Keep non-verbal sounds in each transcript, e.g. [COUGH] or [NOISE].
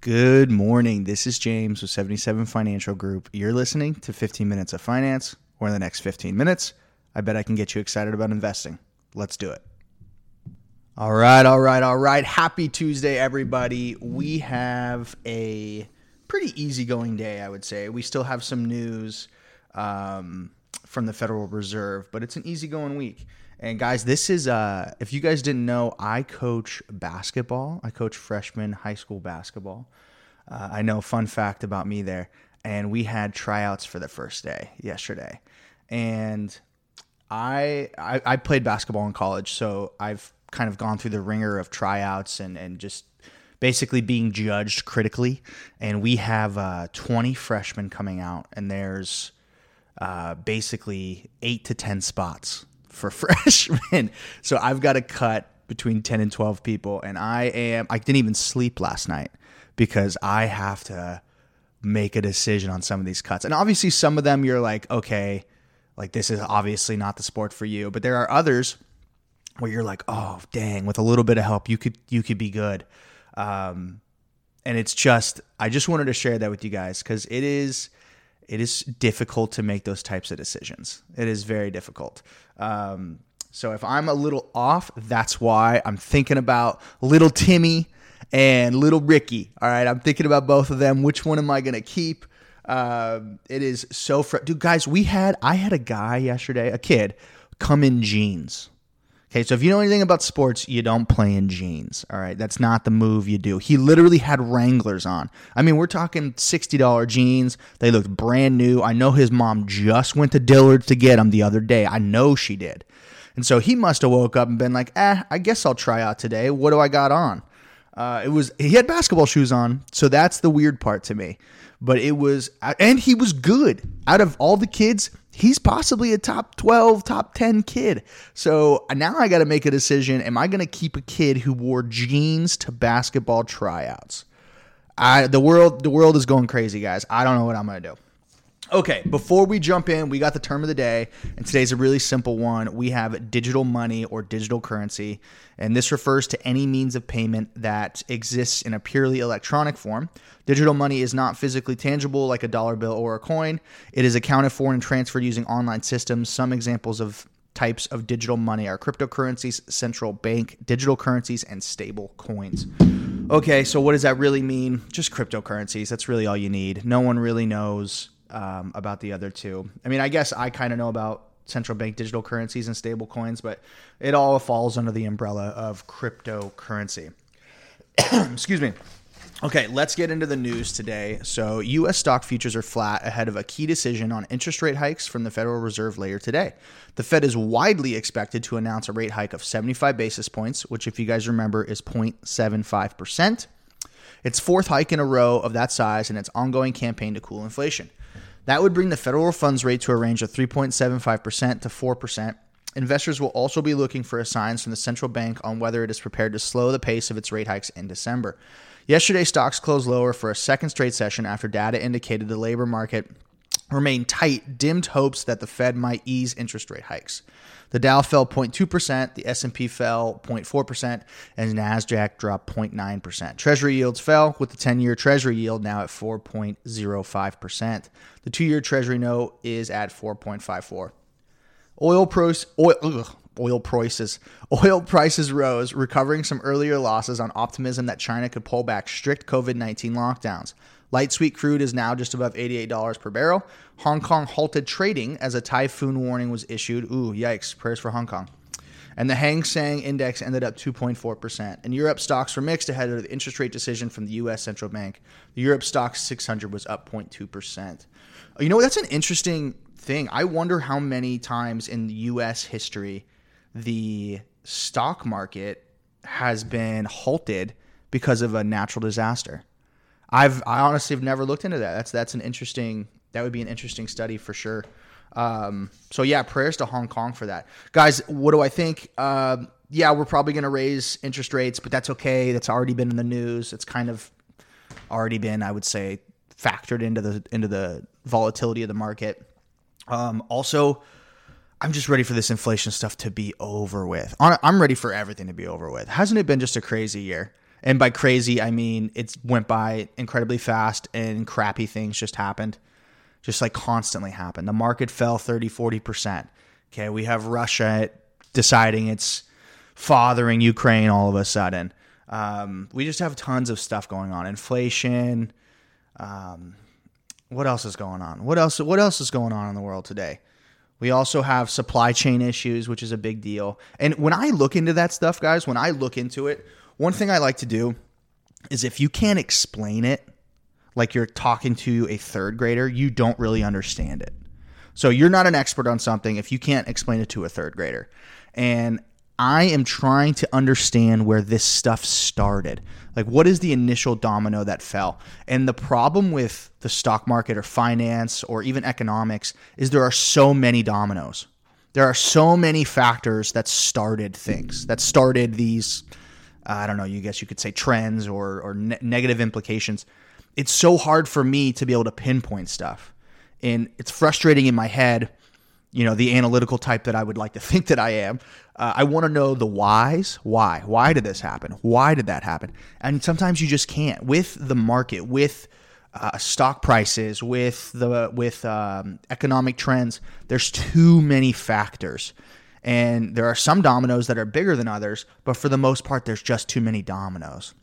Good morning. This is James with 77 Financial Group. You're listening to 15 Minutes of Finance, or in the next 15 minutes, I bet I can get you excited about investing. Let's do it. All right, all right, all right. Happy Tuesday, everybody. We have a pretty easygoing day, I would say. We still have some news um, from the Federal Reserve, but it's an easygoing week. And guys, this is uh if you guys didn't know, I coach basketball. I coach freshman high school basketball. Uh, I know fun fact about me there. And we had tryouts for the first day yesterday. And I, I I played basketball in college, so I've kind of gone through the ringer of tryouts and and just basically being judged critically. And we have uh, 20 freshmen coming out, and there's uh, basically eight to 10 spots for [LAUGHS] freshmen. So I've got to cut between 10 and 12 people. And I am, I didn't even sleep last night because I have to make a decision on some of these cuts. And obviously, some of them you're like, okay, like this is obviously not the sport for you. But there are others where you're like, oh, dang, with a little bit of help, you could, you could be good. Um, and it's just, I just wanted to share that with you guys because it is, it is difficult to make those types of decisions. It is very difficult. Um, so if I'm a little off, that's why I'm thinking about little Timmy and little Ricky. All right, I'm thinking about both of them. Which one am I going to keep? Um, it is so fr- dude, guys. We had I had a guy yesterday, a kid, come in jeans. Okay, so if you know anything about sports, you don't play in jeans. All right, that's not the move you do. He literally had Wranglers on. I mean, we're talking $60 jeans. They looked brand new. I know his mom just went to Dillard's to get them the other day. I know she did. And so he must have woke up and been like, eh, I guess I'll try out today. What do I got on? Uh, it was he had basketball shoes on, so that's the weird part to me. But it was, and he was good. Out of all the kids, he's possibly a top 12, top 10 kid. So uh, now I got to make a decision. Am I going to keep a kid who wore jeans to basketball tryouts? I, the world, the world is going crazy, guys. I don't know what I'm going to do. Okay, before we jump in, we got the term of the day, and today's a really simple one. We have digital money or digital currency, and this refers to any means of payment that exists in a purely electronic form. Digital money is not physically tangible like a dollar bill or a coin. It is accounted for and transferred using online systems. Some examples of types of digital money are cryptocurrencies, central bank digital currencies, and stable coins. Okay, so what does that really mean? Just cryptocurrencies. That's really all you need. No one really knows um, about the other two. I mean, I guess I kind of know about central bank digital currencies and stable coins, but it all falls under the umbrella of cryptocurrency. [COUGHS] Excuse me. Okay, let's get into the news today. So, U.S. stock futures are flat ahead of a key decision on interest rate hikes from the Federal Reserve later today. The Fed is widely expected to announce a rate hike of 75 basis points, which, if you guys remember, is 0.75%. Its fourth hike in a row of that size in its ongoing campaign to cool inflation. That would bring the federal funds rate to a range of 3.75% to 4%. Investors will also be looking for signs from the central bank on whether it is prepared to slow the pace of its rate hikes in December. Yesterday, stocks closed lower for a second straight session after data indicated the labor market remained tight, dimmed hopes that the Fed might ease interest rate hikes. The Dow fell 0.2%, the S&P fell 0.4%, and Nasdaq dropped 0.9%. Treasury yields fell with the 10-year Treasury yield now at 4.05%. The 2-year Treasury note is at 4.54. Oil price oil ugh, oil prices oil prices rose, recovering some earlier losses on optimism that China could pull back strict COVID-19 lockdowns. Light sweet crude is now just above $88 per barrel. Hong Kong halted trading as a typhoon warning was issued. Ooh, yikes. Prayers for Hong Kong. And the Hang Seng index ended up 2.4%. In Europe, stocks were mixed ahead of the interest rate decision from the U.S. central bank. The Europe Stoxx 600 was up 0.2%. Uh, you know, that's an interesting thing. I wonder how many times in U.S. history the stock market has been halted because of a natural disaster. I've I honestly have never looked into that. That's that's an interesting that would be an interesting study for sure. Um, so yeah, prayers to Hong Kong for that, guys. What do I think? Uh, yeah, we're probably going to raise interest rates, but that's okay. That's already been in the news. It's kind of already been, I would say, factored into the into the volatility of the market. Um, also, I'm just ready for this inflation stuff to be over with. I'm ready for everything to be over with. Hasn't it been just a crazy year? And by crazy, I mean it went by incredibly fast and crappy things just happened. Just like constantly happened. The market fell 30, 40%. Okay, we have Russia deciding it's fathering Ukraine all of a sudden. Um, we just have tons of stuff going on. Inflation. Um, what else is going on? What else? What else is going on in the world today? We also have supply chain issues, which is a big deal. And when I look into that stuff, guys, when I look into it, one thing I like to do is if you can't explain it, like you're talking to a third grader, you don't really understand it. So you're not an expert on something if you can't explain it to a third grader. And I am trying to understand where this stuff started. Like, what is the initial domino that fell? And the problem with the stock market or finance or even economics is there are so many dominoes. There are so many factors that started things, that started these, I don't know, you guess you could say trends or, or ne- negative implications. It's so hard for me to be able to pinpoint stuff. And it's frustrating in my head you know, the analytical type that I would like to [LAUGHS] think that I am. Uh, I want to know the whys. Why? Why did this happen? Why did that happen? And sometimes you just can't with the market, with uh, stock prices, with the with um, economic trends. There's too many factors, and there are some dominoes that are bigger than others. But for the most part, there's just too many dominoes,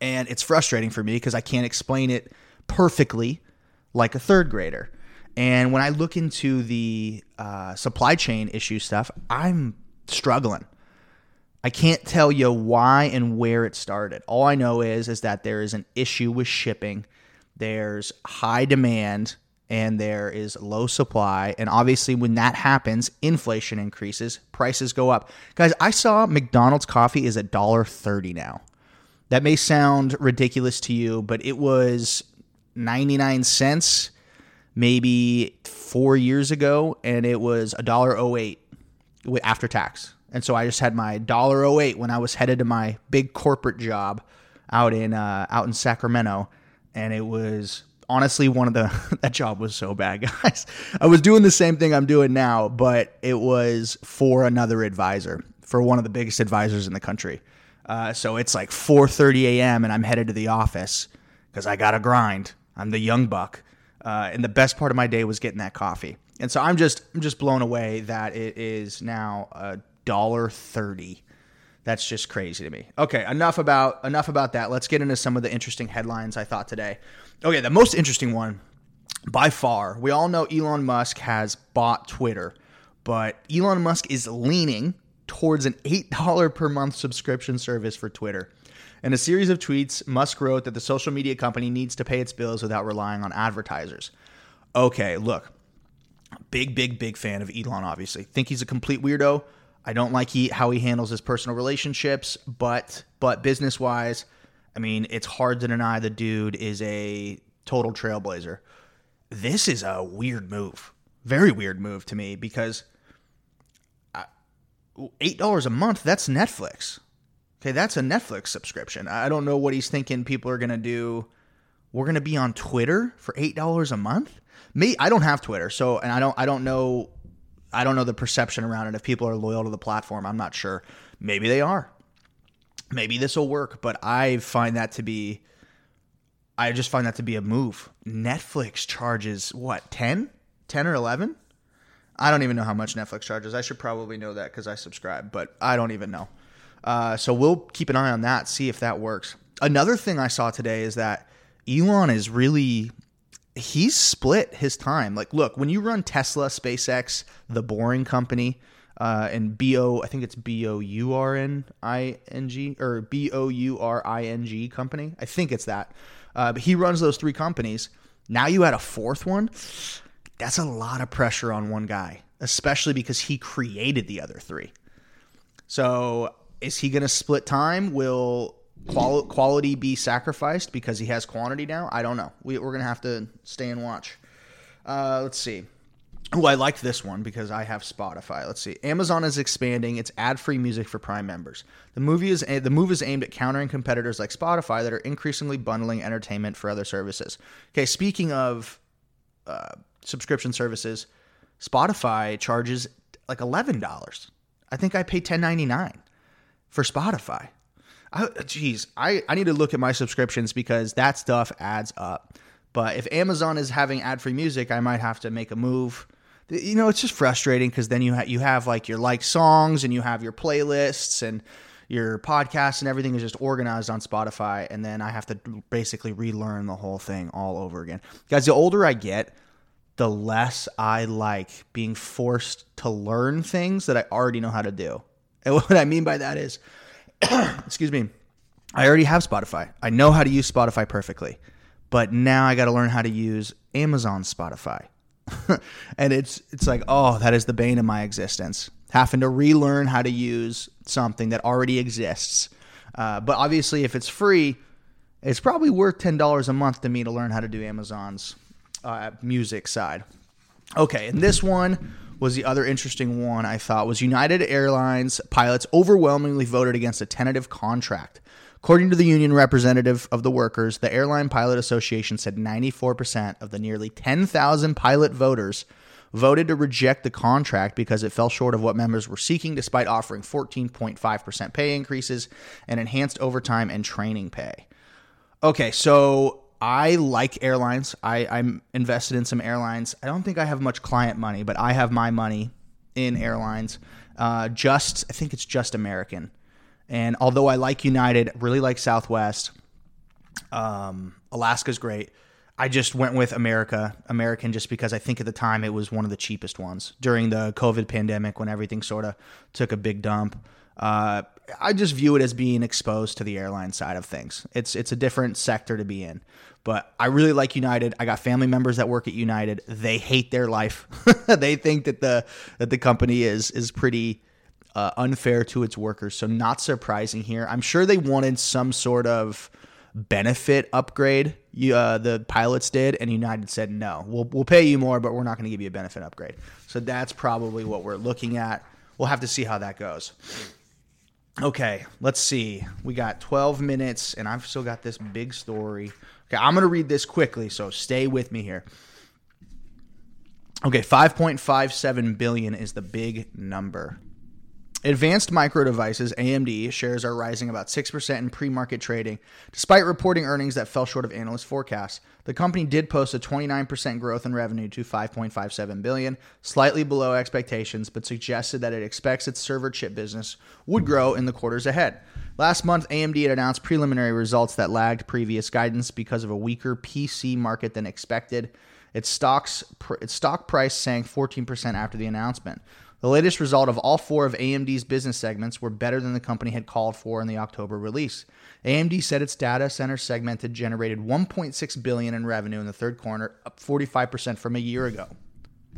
and it's frustrating for me because I can't explain it perfectly like a third grader. And when I look into the uh, supply chain issue stuff, I'm struggling. I can't tell you why and where it started. All I know is is that there is an issue with shipping. There's high demand and there is low supply. And obviously, when that happens, inflation increases, prices go up. Guys, I saw McDonald's coffee is a dollar thirty now. That may sound ridiculous to you, but it was 99 cents maybe four years ago, and it was a dollar oh eight after tax. And so I just had my dollar oh eight when I was headed to my big corporate job out in uh, out in Sacramento, and it was honestly one of the [LAUGHS] that job was so bad, [LAUGHS] guys. I was doing the same thing I'm doing now, but it was for another advisor, for one of the biggest advisors in the country. Uh, so it's like 4:30 a.m. and I'm headed to the office because I got to grind. I'm the young buck, uh, and the best part of my day was getting that coffee. And so I'm just I'm just blown away that it is now a dollar thirty. That's just crazy to me. Okay, enough about enough about that. Let's get into some of the interesting headlines I thought today. Okay, the most interesting one by far. We all know Elon Musk has bought Twitter, but Elon Musk is leaning towards an $8 per month subscription service for Twitter. In a series of tweets, Musk wrote that the social media company needs to pay its bills without relying on advertisers. Okay, look, big, big, big fan of Elon, obviously. Think he's a complete weirdo. I don't like he, how he handles his personal relationships, but but business wise, I mean, it's hard to deny the dude is a total trailblazer. This is a weird move, very weird move to me because eight dollars a month that's Netflix. Okay, that's a Netflix subscription. I don't know what he's thinking people are to do. We're to be on Twitter for $8 a month? Me, I don't have Twitter, so and I don't I don't know I don't know the perception around it if people are loyal to the platform. I'm not sure. Maybe they are. Maybe this will work, but I find that to be I just find that to be a move. Netflix charges what, 10? 10 or 11? I don't even know how much Netflix charges. I should probably know that cuz I subscribe, but I don't even know. Uh, so we'll keep an eye on that, see if that works. Another thing I saw today is that Elon is really he's split his time. Like, look, when you run Tesla, SpaceX, the Boring Company, uh, and B O, I think it's B O U R N I N G or B O U R I N G company. I think it's that. Uh, but he runs those three companies. Now you add a fourth one. That's a lot of pressure on one guy, especially because he created the other three. So is he going to split time? Will qual- quality be sacrificed because he has quantity now? I don't know. We, are going to have to stay and watch. Uh, let's see. Oh, I like this one because I have Spotify. Let's see. Amazon is expanding its ad-free music for Prime members. The movie is the move is aimed at countering competitors like Spotify that are increasingly bundling entertainment for other services. Okay, speaking of uh, subscription services, Spotify charges like eleven dollars. I think I pay ten ninety nine for Spotify. Jeez, I, I need to look at my subscriptions because that stuff adds up. But if Amazon is having ad free music, I might have to make a move. You know, it's just frustrating because then you ha- you have like your like songs and you have your playlists and your podcast and everything is just organized on Spotify, and then I have to basically relearn the whole thing all over again. Guys, the older I get, the less I like being forced to learn things that I already know how to do. And [LAUGHS] what I mean by that is, [COUGHS] excuse me, I already have Spotify. I know how to use Spotify perfectly, but now I got to learn how to use Amazon Spotify. [LAUGHS] and it's it's like, oh, that is the bane of my existence having to relearn how to use something that already exists. Uh, but obviously, if it's free, it's probably worth ten dollars a month to me to learn how to do Amazon's uh, music side. Okay, and this one was the other interesting one I thought was United Airlines pilots overwhelmingly voted against a tentative contract. According to the union representative of the workers, the Airline Pilot Association said 94% of the nearly 10,000 pilot voters voted to reject the contract because it fell short of what members were seeking, despite offering 14.5% pay increases and enhanced overtime and training pay. Okay, so I like airlines. I, I'm invested in some airlines. I don't think I have much client money, but I have my money in airlines. Uh, just, I think it's just American. And although I like United, really like Southwest, um, Alaska's great. I just went with America, American, just because I think at the time it was one of the cheapest ones during the COVID pandemic when everything sort of took a big dump. Uh, I just view it as being exposed to the airline side of things. It's it's a different sector to be in, but I really like United. I got family members that work at United. They hate their life. [LAUGHS] they think that the that the company is is pretty uh, unfair to its workers. So not surprising here. I'm sure they wanted some sort of benefit upgrade you, uh, the pilots did, and United said no. We'll we'll pay you more, but we're not going to give you a benefit upgrade. So that's probably what we're looking at. We'll have to see how that goes. Okay, let's see. We got 12 minutes, and I've still got this big story. Okay, I'm going to read this quickly, so stay with me here. Okay, 5.57 billion is the big number. Advanced Micro Devices, AMD, shares are rising about 6% in pre market trading, despite reporting earnings that fell short of analyst forecasts. The company did post a 29% growth in revenue to 5.57 billion, slightly below expectations, but suggested that it expects its server chip business would grow in the quarters ahead. Last month, AMD had announced preliminary results that lagged previous guidance because of a weaker PC market than expected. Its stocks its stock price sank 14% after the announcement. The latest result of all four of AMD's business segments were better than the company had called for in the October release. AMD said its data center segment had generated 1.6 billion in revenue in the third quarter, up 45% from a year ago.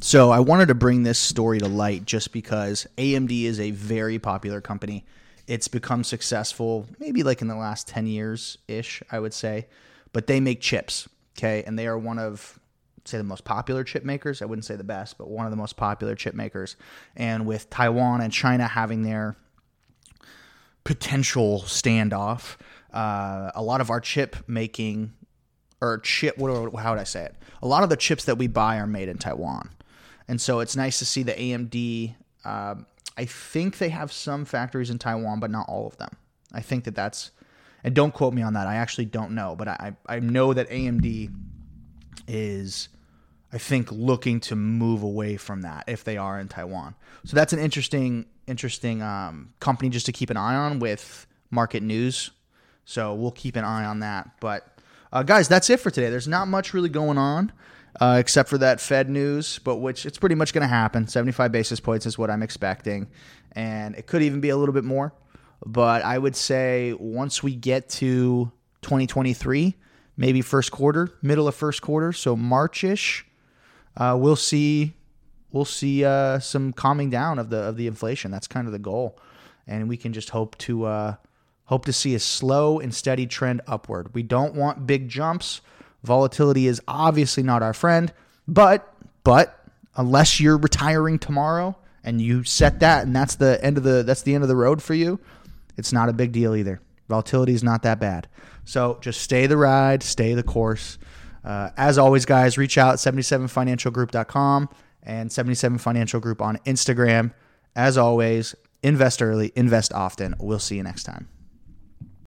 So, I wanted to bring this story to light just because AMD is a very popular company. It's become successful maybe like in the last 10 years ish, I would say, but they make chips, okay? And they are one of say the most popular chip makers. I wouldn't say the best, but one of the most popular chip makers. And with Taiwan and China having their potential standoff, uh, a lot of our chip making or chip, what, how would I say it? A lot of the chips that we buy are made in Taiwan. And so it's nice to see the AMD. Uh, I think they have some factories in Taiwan, but not all of them. I think that that's, and don't quote me on that. I actually don't know, but I, I know that AMD is I think looking to move away from that if they are in Taiwan. So that's an interesting interesting um, company just to keep an eye on with market news. So we'll keep an eye on that. But uh, guys, that's it for today. There's not much really going on. Uh, except for that Fed news, but which it's pretty much going to happen. 75 basis points is what I'm expecting, and it could even be a little bit more. But I would say once we get to 2023, maybe first quarter, middle of first quarter, so Marchish, uh, we'll see we'll see uh, some calming down of the of the inflation. That's kind of the goal, and we can just hope to uh, hope to see a slow and steady trend upward. We don't want big jumps. Volatility is obviously not our friend, but but unless you're retiring tomorrow and you set that and that's the end of the that's the end of the road for you, it's not a big deal either. Volatility is not that bad. So just stay the ride, stay the course. Uh, as always, guys, reach out 77financialgroup.com and 77financialgroup on Instagram. As always, invest early, invest often. We'll see you next time.